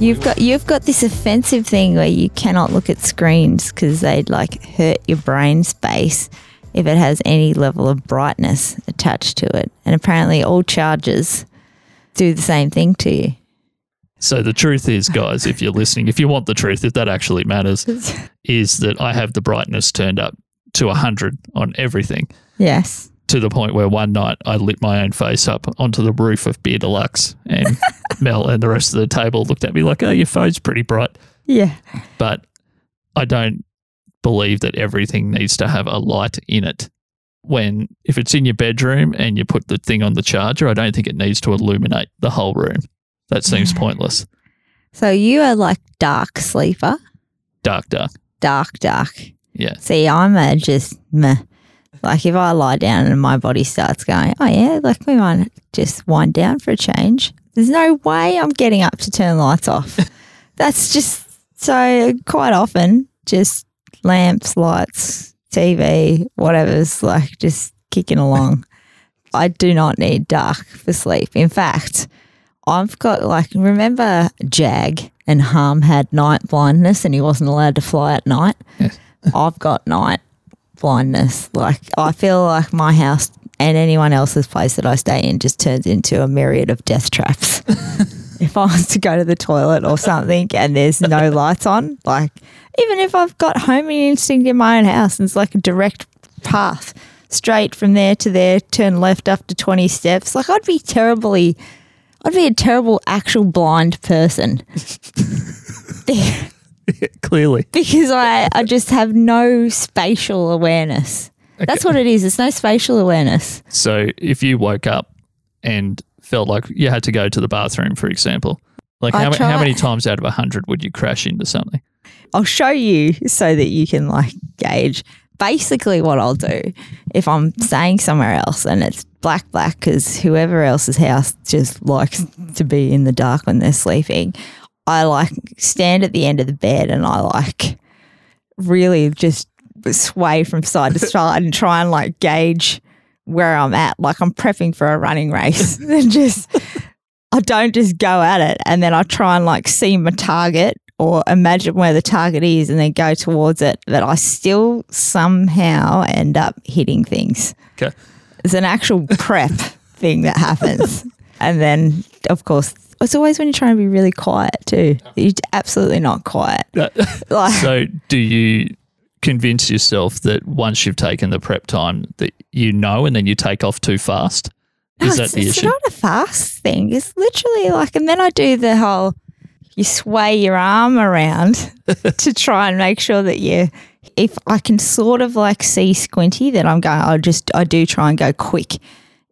You've got you've got this offensive thing where you cannot look at screens because they'd like hurt your brain space if it has any level of brightness attached to it. And apparently, all chargers do the same thing to you. So the truth is, guys, if you're listening, if you want the truth, if that actually matters, is that I have the brightness turned up to 100 on everything Yes. To the point where one night I lit my own face up onto the roof of Beer Deluxe and Mel and the rest of the table looked at me like, oh, your phone's pretty bright. Yeah. But I don't believe that everything needs to have a light in it. When, if it's in your bedroom and you put the thing on the charger, I don't think it needs to illuminate the whole room. That seems pointless. So you are like dark sleeper, Dark, dark. dark, dark. Yeah. See, I'm a just meh. Like if I lie down and my body starts going, oh yeah, like we might just wind down for a change. There's no way I'm getting up to turn lights off. That's just so quite often just lamps, lights, TV, whatever's like just kicking along. I do not need dark for sleep. In fact, I've got like remember Jag and Harm had night blindness and he wasn't allowed to fly at night. Yes. I've got night blindness. Like I feel like my house and anyone else's place that I stay in just turns into a myriad of death traps. if I was to go to the toilet or something and there's no lights on, like even if I've got homing instinct in my own house and it's like a direct path straight from there to there, turn left after 20 steps, like I'd be terribly, I'd be a terrible actual blind person. Clearly. because I, I just have no spatial awareness. That's what it is. It's no spatial awareness. So if you woke up and felt like you had to go to the bathroom, for example, like how, try- how many times out of 100 would you crash into something? I'll show you so that you can like gauge. Basically, what I'll do if I'm staying somewhere else and it's black, black, because whoever else's house just likes to be in the dark when they're sleeping, I like stand at the end of the bed and I like really just sway from side to side and try and like gauge where I'm at. Like I'm prepping for a running race and just, I don't just go at it and then I try and like see my target or imagine where the target is and then go towards it, but I still somehow end up hitting things. Okay. It's an actual prep thing that happens. And then, of course, it's always when you're trying to be really quiet too. You're absolutely not quiet. Like, so do you convince yourself that once you've taken the prep time that you know and then you take off too fast? Is No, that it's, the it's issue? not a fast thing. It's literally like, and then I do the whole, you sway your arm around to try and make sure that you, if I can sort of like see squinty, then I'm going, I just, I do try and go quick.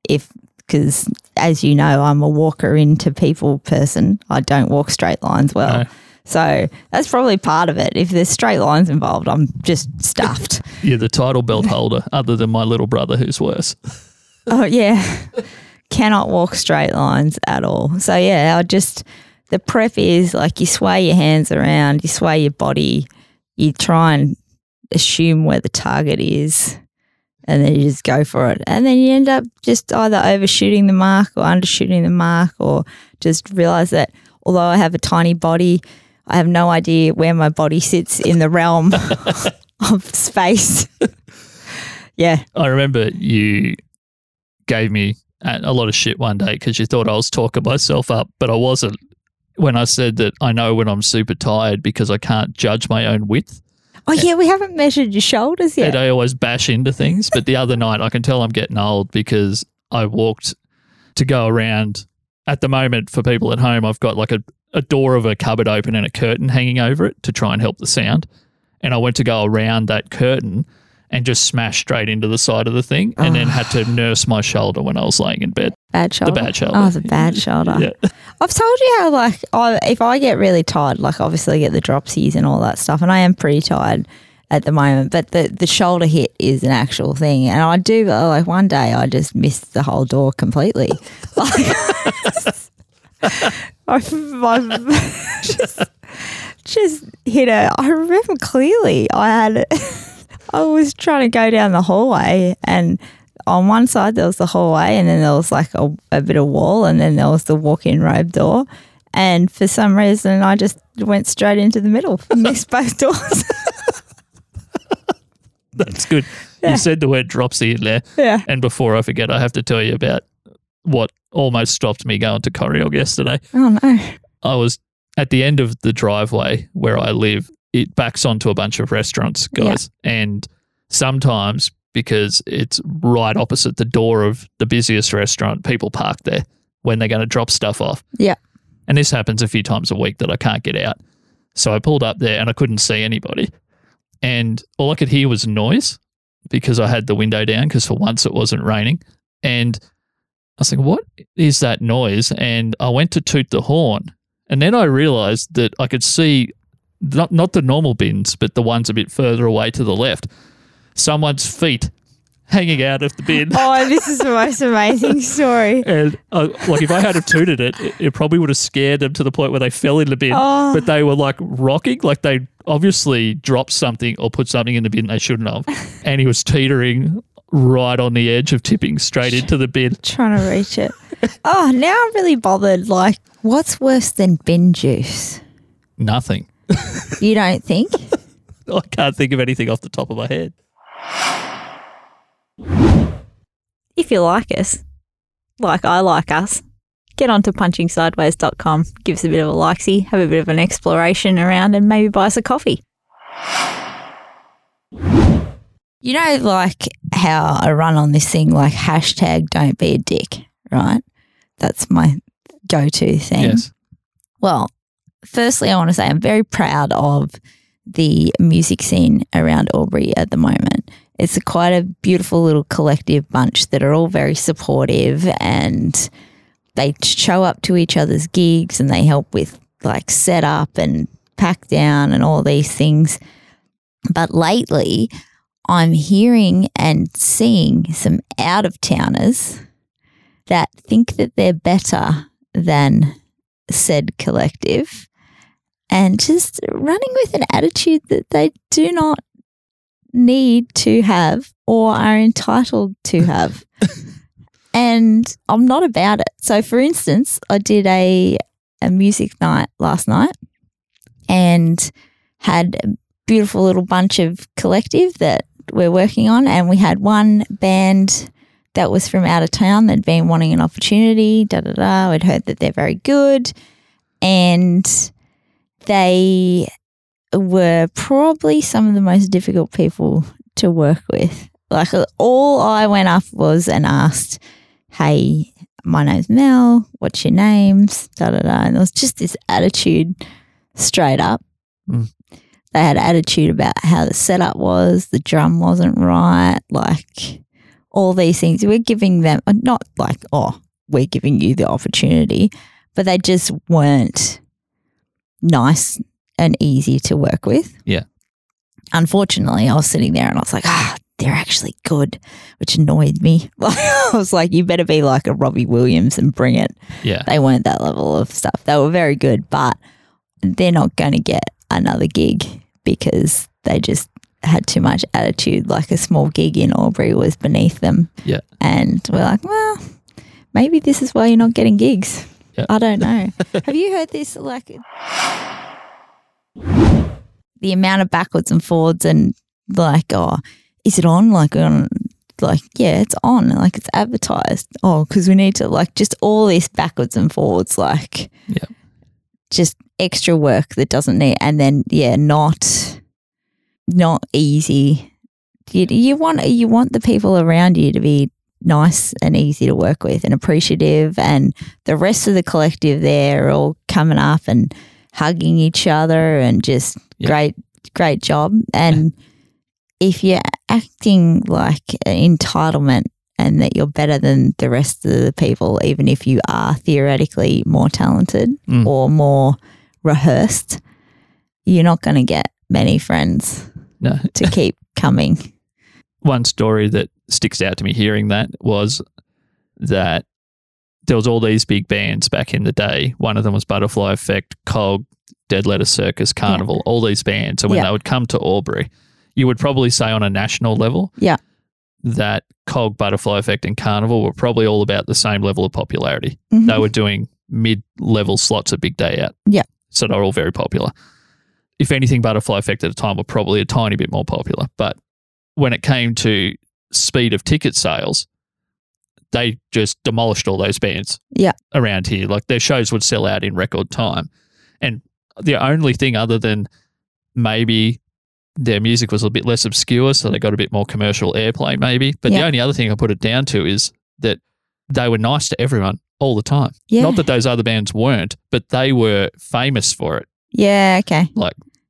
If, because as you know, I'm a walker into people person. I don't walk straight lines well. No. So that's probably part of it. If there's straight lines involved, I'm just stuffed. You're the title belt holder, other than my little brother who's worse. Oh yeah, cannot walk straight lines at all. So yeah, I just the prep is like you sway your hands around, you sway your body, you try and assume where the target is, and then you just go for it, and then you end up just either overshooting the mark or undershooting the mark, or just realize that although I have a tiny body, I have no idea where my body sits in the realm of space. yeah. I remember you gave me a a lot of shit one day because you thought I was talking myself up, but I wasn't. When I said that I know when I'm super tired because I can't judge my own width, Oh yeah, we haven't measured your shoulders yet. and I always bash into things. But the other night, I can tell I'm getting old because I walked to go around. At the moment, for people at home, I've got like a, a door of a cupboard open and a curtain hanging over it to try and help the sound. And I went to go around that curtain and just smashed straight into the side of the thing and then had to nurse my shoulder when I was laying in bed. Bad shoulder. The bad shoulder. Oh, the bad shoulder. Yeah. I've told you how, like, I, if I get really tired, like, obviously I get the dropsies and all that stuff, and I am pretty tired at the moment, but the, the shoulder hit is an actual thing. And I do, uh, like, one day I just missed the whole door completely. Like, I, I just, just hit I remember clearly I had, I was trying to go down the hallway and on one side there was the hallway and then there was like a, a bit of wall and then there was the walk-in robe door And for some reason, I just went straight into the middle, and missed both doors. That's good. Yeah. You said the word dropsy in there. yeah. And before I forget, I have to tell you about what almost stopped me going to Corryong yesterday. Oh no. I was at the end of the driveway where I live. It backs onto a bunch of restaurants, Yeah. guys. And sometimes, because it's right opposite the door of the busiest restaurant, people park there when they're going to drop stuff off. Yeah. And this happens a few times a week that I can't get out. So I pulled up there and I couldn't see anybody. And all I could hear was noise because I had the window down because for once it wasn't raining. And I was like, what is that noise? And I went to toot the horn. And then I realized that I could see not, not the normal bins, but the ones a bit further away to the left. Someone's feet hanging out of the bin. Oh, this is the most amazing story. And uh, like if I had have tooted it, it, it probably would have scared them to the point where they fell in the bin. Oh. But they were like rocking, like they obviously dropped something or put something in the bin they shouldn't have. And he was teetering right on the edge of tipping straight into the bin. Trying to reach it. Oh, now I'm really bothered. Like, what's worse than bin juice? Nothing. You don't think? I can't think of anything off the top of my head. If you like us, like I like us, get onto punchingsideways.com, give us a bit of a likesy, have a bit of an exploration around, and maybe buy us a coffee. You know, like how I run on this thing, like hashtag don't be a dick, right? That's my go to thing. Yes. Well, firstly, I want to say I'm very proud of the music scene around Albury at the moment. It's a quite a beautiful little collective bunch that are all very supportive and they show up to each other's gigs and they help with like setup and pack down and all these things. But lately, I'm hearing and seeing some out of towners that think that they're better than said collective and just running with an attitude that they do not need to have or are entitled to have. and I'm not about it. So, for instance, I did a, a music night last night and had a beautiful little bunch of collective that we're working on. And we had one band that was from out of town that'd been wanting an opportunity, da da da. We'd heard that they're very good. And they were probably some of the most difficult people to work with. Like all I went up was and asked, "Hey, my name's Mel. What's your names?" Da da da. And there was just this attitude, straight up. Mm. They had attitude about how the setup was, the drum wasn't right, like all these things. We're giving them not like oh, we're giving you the opportunity, but they just weren't nice and easy to work with. Yeah. Unfortunately, I was sitting there and I was like, ah, they're actually good, which annoyed me. I was like, you better be like a Robbie Williams and bring it. Yeah. They weren't that level of stuff. They were very good, but they're not going to get another gig because they just had too much attitude. Like a small gig in Albury was beneath them. Yeah. And we're like, well, maybe this is why you're not getting gigs. Yeah. I don't know. Have you heard this? Like the amount of backwards and forwards and like, oh, is it on? Like on, like yeah, it's on. Like it's advertised. Oh, because we need to like just all this backwards and forwards, like Yeah. just extra work that doesn't need, and then yeah, not not easy. You, you want you want the people around you to be nice and easy to work with and appreciative, and the rest of the collective there are all coming up and hugging each other and just Yeah. great great job. And if you're acting like an entitlement and that you're better than the rest of the people, even if you are theoretically more talented Mm. or more rehearsed, you're not going to get many friends No. to keep coming. One story that sticks out to me hearing that was that there was all these big bands back in the day. One of them was Butterfly Effect, Cog, Dead Letter Circus, Karnivool, all these bands. And when Yeah. they would come to Albury, you would probably say on a national level Yeah. that Cog, Butterfly Effect, and Karnivool were probably all about the same level of popularity. Mhm. They were doing mid level slots at Big Day Out. Yeah. So they're all very popular. If anything, Butterfly Effect at the time were probably a tiny bit more popular. But when it came to speed of ticket sales, they just demolished all those bands Yeah. around here. Like their shows would sell out in record time. And the only thing other than maybe their music was a bit less obscure, so they got a bit more commercial airplay, maybe. But the only other thing I put it down to is that they were nice to everyone all the time. Yeah. Not that those other bands weren't, but they were famous for it. Yeah. Okay.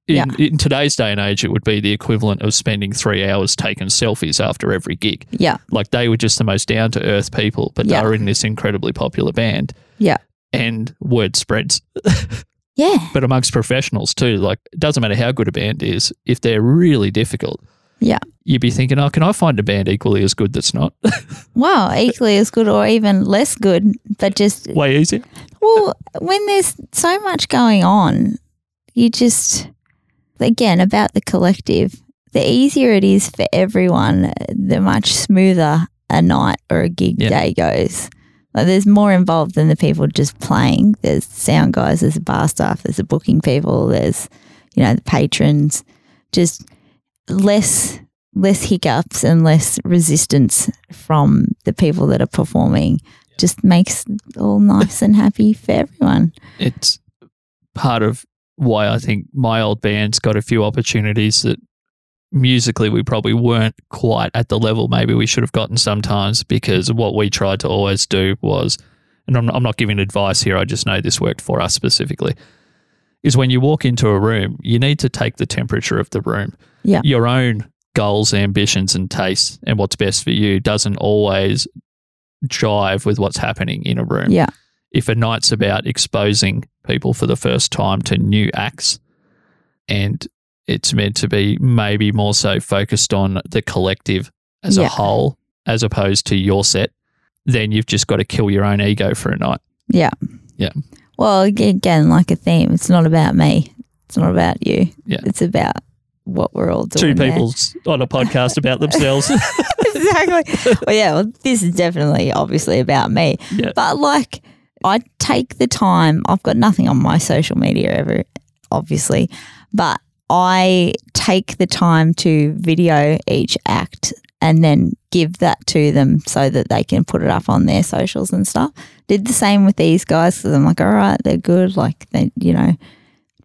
In, Yeah. in today's day and age, it would be the equivalent of spending three hours taking selfies after every gig. Yeah. Like they were just the most down to earth people, but Yeah. they were in this incredibly popular band. Yeah. And word spreads. Yeah. But amongst professionals too, like it doesn't matter how good a band is, if they're really difficult, Yeah. you'd be thinking, oh, can I find a band equally as good that's not? Wow. Equally as good or even less good, but just Way easier. Well, when there's so much going on, you just, again, about the collective, the easier it is for everyone, the much smoother a night or a gig Yeah. day goes. Like there's more involved than the people just playing. There's sound guys, there's the bar staff, there's the booking people, there's, you know, the patrons. Just less less hiccups and less resistance from the people that are performing just makes it all nice and happy for everyone. It's part of why I think my old band's got a few opportunities that musically we probably weren't quite at the level maybe we should have gotten sometimes because what we tried to always do was, and I'm, I'm not giving advice here, I just know this worked for us specifically, is when you walk into a room, you need to take the temperature of the room. Yeah. Your own goals, ambitions, and tastes and what's best for you doesn't always jive with what's happening in a room Yeah. if a night's about exposing people for the first time to new acts and it's meant to be maybe more so focused on the collective as a whole as opposed to your set, then you've just got to kill your own ego for a night. Yeah. Yeah. Well, again, like a theme, it's not about me. It's not about you. Yeah. It's about what we're all doing. Two people on a podcast about themselves. exactly. Well, yeah, well, this is definitely obviously about me. Yeah. But like, I take the time, I've got nothing on my social media ever, obviously, but I take the time to video each act and then give that to them so that they can put it up on their socials and stuff. Did the same with these guys because I'm like, all right, they're good. Like, they, you know,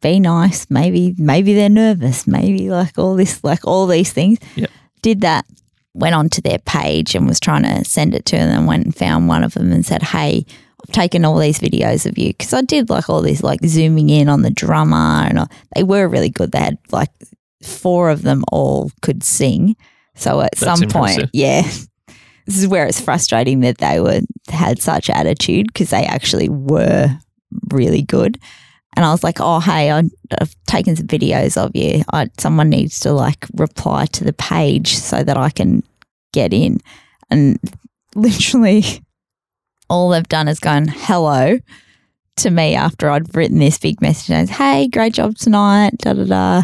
be nice. Maybe, maybe they're nervous. Maybe like all this, like all these things. Yep. Did that went onto their page and was trying to send it to them and went and found one of them and said, Hey, I've taken all these videos of you because I did like all this, like zooming in on the drummer and they were really good. They had like four of them all could sing. So at That's some point, yeah, this is where it's frustrating that they were had such attitude because they actually were really good. And I was like, oh, hey, I- I've taken some videos of you. I, someone needs to like reply to the page so that I can get in. And literally, all they've done is gone hello to me after I'd written this big message. And it's, hey, great job tonight. Da da da.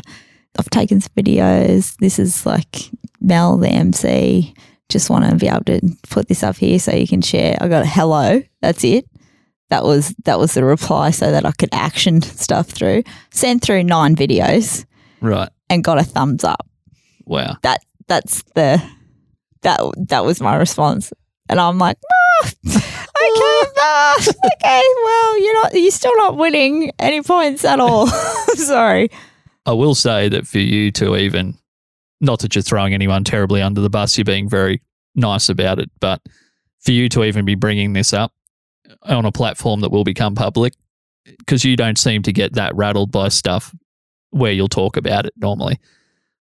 I've taken some videos. This is like Mel, the MC. Just want to be able to put this up here so you can share. I got a hello. That's it that was that was the reply so that I could action stuff through. Sent through nine videos right. and got a thumbs up. Wow. That that's the that that was my response. And I'm like, okay, okay, well, you're not you're still not winning any points at all. Sorry. I will say that for you to even, not that you're throwing anyone terribly under the bus, you're being very nice about it, but for you to even be bringing this up on a platform that will become public, because you don't seem to get that rattled by stuff where you'll talk about it normally.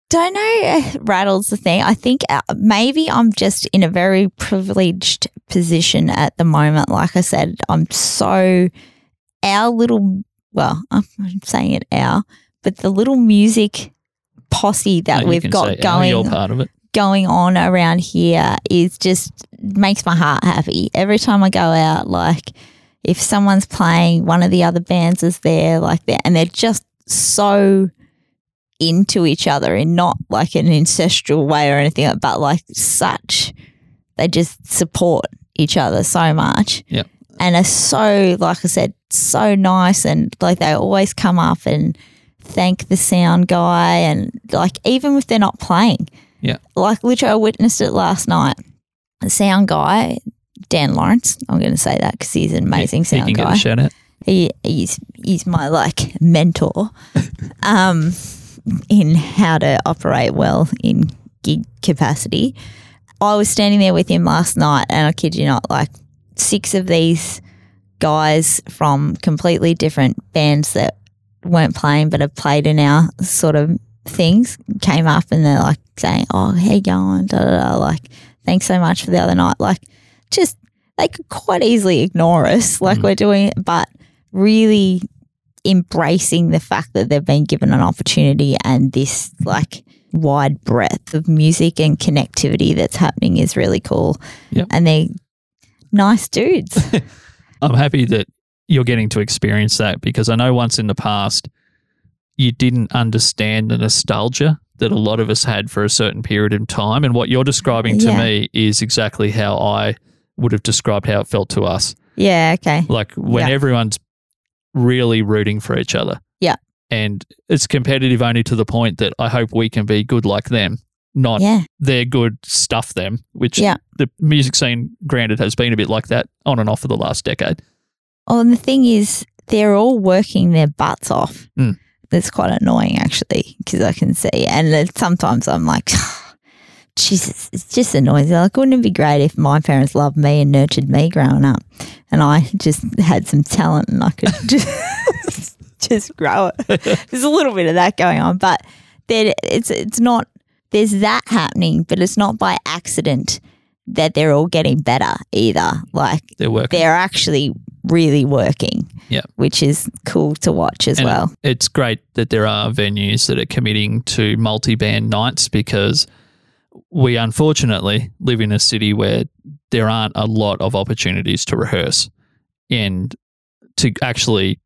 Don't know. uh, Rattles the thing. I think uh, maybe I'm just in a very privileged position at the moment. Like I said, I'm so our little. Well, I'm saying it our, but the little music posse that No, we've got "Oh, going You're part of it. going on around here is just makes my heart happy. Every time I go out, like if someone's playing, one of the other bands is there, like that, and they're just so into each other in not like an ancestral way or anything, but like such. They just support each other so much. Yep. and are so, like I said, so nice. And like they always come up and thank the sound guy. And like, even if they're not playing, Yeah. like literally, I witnessed it last night. The sound guy, Dan Lawrence, I'm going to say that because he's an amazing he sound get guy shout out. he he's he's my like mentor um in how to operate well in gig capacity i was standing there with him last night and i kid you not like six of these guys from completely different bands that weren't playing but have played in our sort of things came up and they're like saying oh how you going da, da, da. like thanks so much for the other night like just they could quite easily ignore us like Mm. we're doing but really embracing the fact that they've been given an opportunity and this like wide breadth of music and connectivity that's happening is really cool. Yep. And they're nice dudes. I'm happy that you're getting to experience that because I know once in the past you didn't understand the nostalgia that a lot of us had for a certain period of time. And what you're describing to Yeah. me is exactly how I would have described how it felt to us. yeah, okay. Like when Yeah. everyone's really rooting for each other. And it's competitive only to the point that I hope we can be good like them, not Yeah. they're good stuff them, which Yeah. the music scene, granted, has been a bit like that on and off for the last decade. Oh, and the thing is, they're all working their butts off. Mm. It's quite annoying, actually, because I can see. And sometimes I'm like, Jesus, it's just annoying. Like, wouldn't it be great if my parents loved me and nurtured me growing up? And I just had some talent and I could just, just grow it. There's a little bit of that going on, but then it's, it's not, there's that happening, but it's not by accident that they're all getting better either. Like, They're working. they're actually really working. Yeah. Which is cool to watch as And well. It's great that there are venues that are committing to multi band nights because we unfortunately live in a city where there aren't a lot of opportunities to rehearse and to actually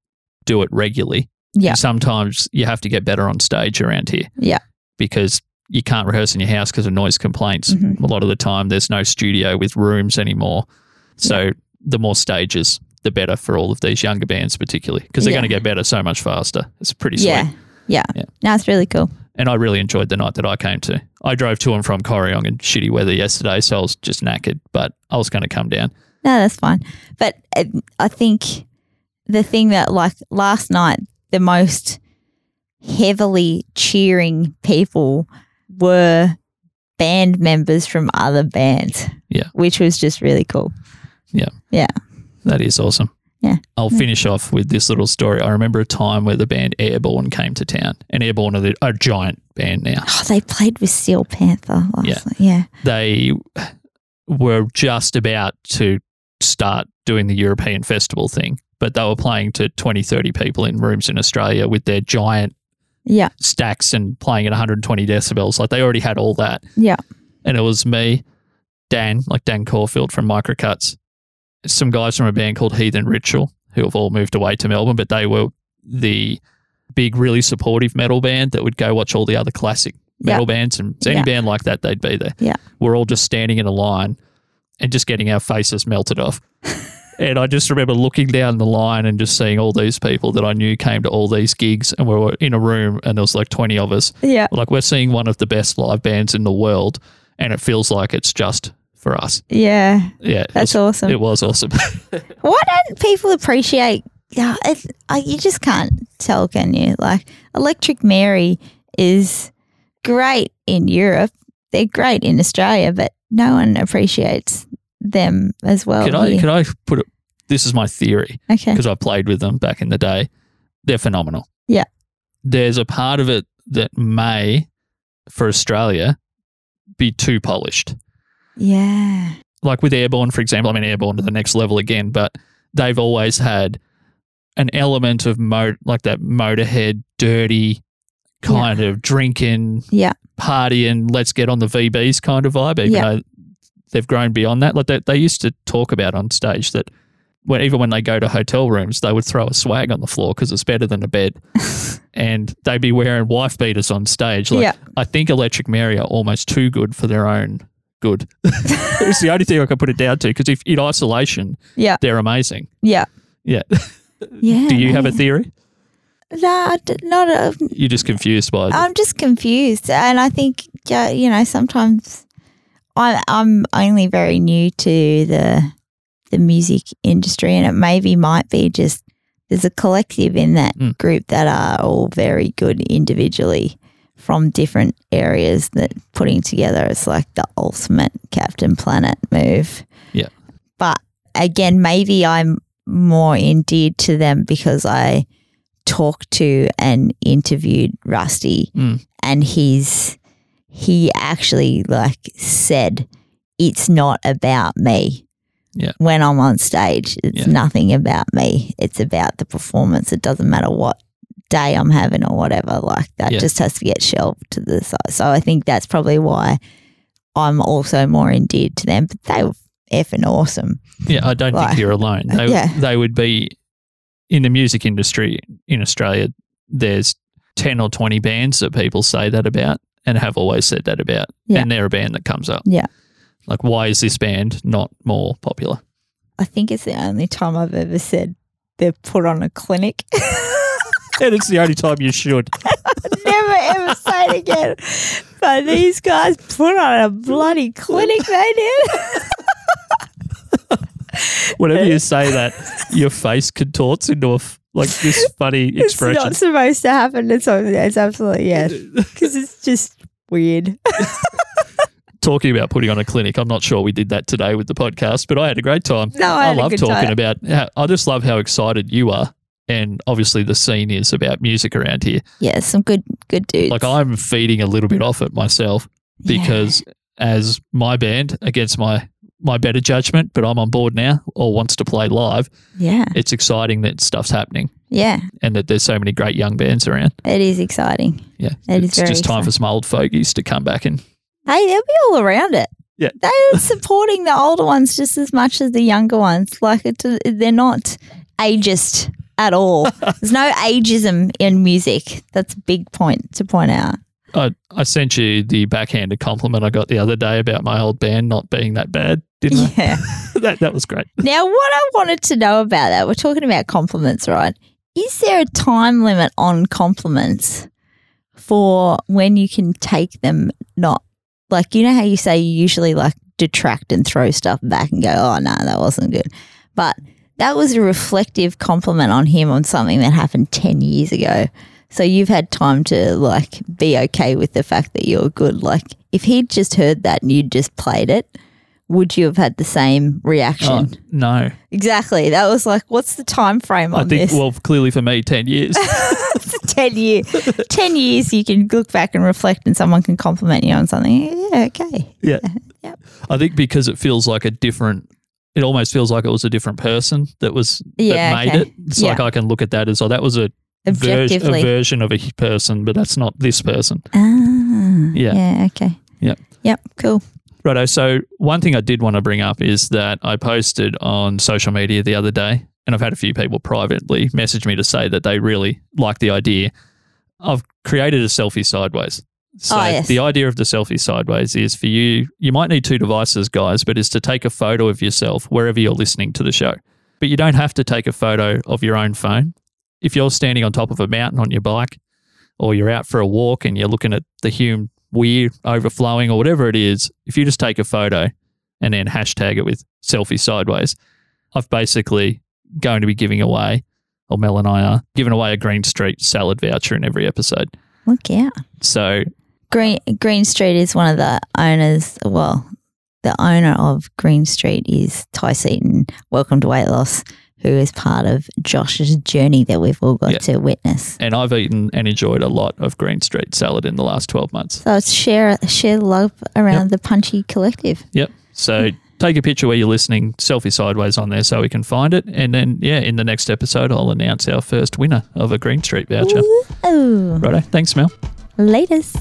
do it regularly. Yeah. And sometimes you have to get better on stage around here. Yeah. Because you can't rehearse in your house because of noise complaints. Mhm. A lot of the time, there's no studio with rooms anymore. So the more stages, the better for all of these younger bands, particularly because they're Yeah. going to get better so much faster. It's pretty sweet. Yeah. Yeah. Yeah. No, it's really cool. And I really enjoyed the night that I came to. I drove to and from Corryong in shitty weather yesterday, so I was just knackered, but I was going to come down. No, that's fine. But uh, I think the thing that, like last night, the most heavily cheering people were band members from other bands. Yeah. Which was just really cool. Yeah. Yeah. That is awesome. Yeah. I'll finish off with this little story. I remember a time where the band Airbourne came to town, and Airbourne are the, a giant band now. Oh, they played with Steel Panther last Yeah. night. Yeah. They were just about to start doing the European festival thing, but they were playing to 20, 30 people in rooms in Australia with their giant Yeah. stacks and playing at 120 decibels. Like they already had all that. Yeah. And it was me, Dan, like Dan Caulfield from Microcuts, some guys from a band called Heathen Ritual, who have all moved away to Melbourne, but they were the big, really supportive metal band that would go watch all the other classic Yeah. metal bands. And any Yeah. band like that, they'd be there. Yeah. We're all just standing in a line and just getting our faces melted off. And I just remember looking down the line and just seeing all these people that I knew came to all these gigs, and we were in a room, and there was like twenty of us. Yeah. Like we're seeing one of the best live bands in the world, and it feels like it's just for us. Yeah. Yeah, it That's was, awesome. It was awesome. Why don't people appreciate? Yeah, it, uh, you just can't tell, can you? Like Electric Mary is great in Europe. They're great in Australia, but no one appreciates them as well. could I? here. Could I put it? This is my theory okay. because I played with them back in the day. They're phenomenal. Yeah. There's a part of it that may, for Australia, be too polished. Yeah. like with Airbourne, for example, I mean Airbourne to the next level again, but they've always had an element of mo- like that motorhead, dirty kind of drinking, Yeah. partying, let's get on the VBs kind of vibe. Even Yeah. though they've grown beyond that, like they, they used to talk about on stage that when even when they go to hotel rooms, they would throw a swag on the floor because it's better than a bed, and they'd be wearing wife beaters on stage. Like Yeah. I think Electric Mary are almost too good for their own good. it's the only thing I can put it down to because if in isolation, Yeah. they're amazing. Yeah. Yeah. Yeah. Do you have a theory? No, not a, You're just confused by it. I'm just confused, and I think yeah, you know sometimes I'm I'm only very new to the the music industry, and it maybe might be just there's a collective in that Mm. group that are all very good individually from different areas that putting together is like the ultimate Captain Planet move. Yeah. but again, maybe I'm more endeared to them because I talked to and interviewed Rusty Mm. and he's he actually like said it's not about me. Yeah. When I'm on stage, it's Yeah. nothing about me. It's about the performance. It doesn't matter what day I'm having or whatever. Like that Yeah. just has to get shelved to the side. So I think that's probably why I'm also more endeared to them. But they were effing awesome. Yeah, I don't Like- think you're alone. They, Yeah. they would be in the music industry in Australia. There's ten or twenty bands that people say that about and have always said that about, Yeah. and they're a band that comes up. Yeah. Like, why is this band not more popular? I think it's the only time I've ever said they're put on a clinic. and it's the only time you should. Never ever say it again. But these guys put on a bloody clinic, they did. Whenever you say that, your face contorts into a f- like this funny It's expression. It's not supposed to happen. It's, it's absolutely, yes. Because it's just weird. talking about putting on a clinic. I'm not sure we did that today with the podcast, but I had a great time. No, I a love talking time. about. How, I just love how excited you are, and obviously the scene is about music around here. Yeah, some good good dudes. Like I'm feeding a little bit off it myself Yeah. because as my band against my my better judgment, but I'm on board now or wants to play live. Yeah. It's exciting that stuff's happening Yeah. and that there's so many great young bands around. It is exciting. Yeah, It is it's very just time for some old fogies to come back and Hey, they'll be all around it. Yeah. They're supporting the older ones just as much as the younger ones. Like it, they're not ageist at all. There's no ageism in music. That's a big point to point out. I, I sent you the backhanded compliment I got the other day about my old band not being that bad, didn't I? Yeah. I? that that was great. now, what I wanted to know about that, we're talking about compliments, right? Is there a time limit on compliments for when you can take them not like you know how you say you usually like detract and throw stuff back and go, oh no, that wasn't good. But that was a reflective compliment on him on something that happened ten years ago. So you've had time to like be okay with the fact that you're good. Like if he'd just heard that and you'd just played it, would you have had the same reaction? Oh, no. Exactly. That was like, what's the time frame on I think, this? well, clearly for me, 10 years. ten years. ten years you can look back and reflect and someone can compliment you on something. Yeah, okay. yeah. Yep. I think because it feels like a different, it almost feels like it was a different person that was, Yeah, that made okay. it. It's like I can look at that as, oh, that was a, ver- a version of a person, but that's not this person. ah, Yeah. Yeah, okay. Yep. Yep, cool. Righto. So one thing I did want to bring up is that I posted on social media the other day, and I've had a few people privately message me to say that they really like the idea. I've created a selfie sideways. So Oh, yes. the idea of the selfie sideways is for you, you might need two devices, guys, but is to take a photo of yourself wherever you're listening to the show. But you don't have to take a photo of your own phone. If you're standing on top of a mountain on your bike, or you're out for a walk and you're looking at the Hume Weir overflowing or whatever it is, if you just take a photo and then hashtag it with selfie sideways, I've basically going to be giving away, or Mel and I are giving away a Green Street salad voucher in every episode. Look out. So Green Green Street is one of the owners well, the owner of Green Street is Ty Seaton. Welcome to Weight Loss, who is part of Josh's journey that we've all got Yeah. to witness. and I've eaten and enjoyed a lot of Green Street salad in the last 12 months. So it's share share love around the Punchy Collective. Yep. So take a picture where you're listening, selfie sideways on there so we can find it. And then, yeah, in the next episode, I'll announce our first winner of a Green Street voucher. Oh, Righto. Thanks, Mel. latest.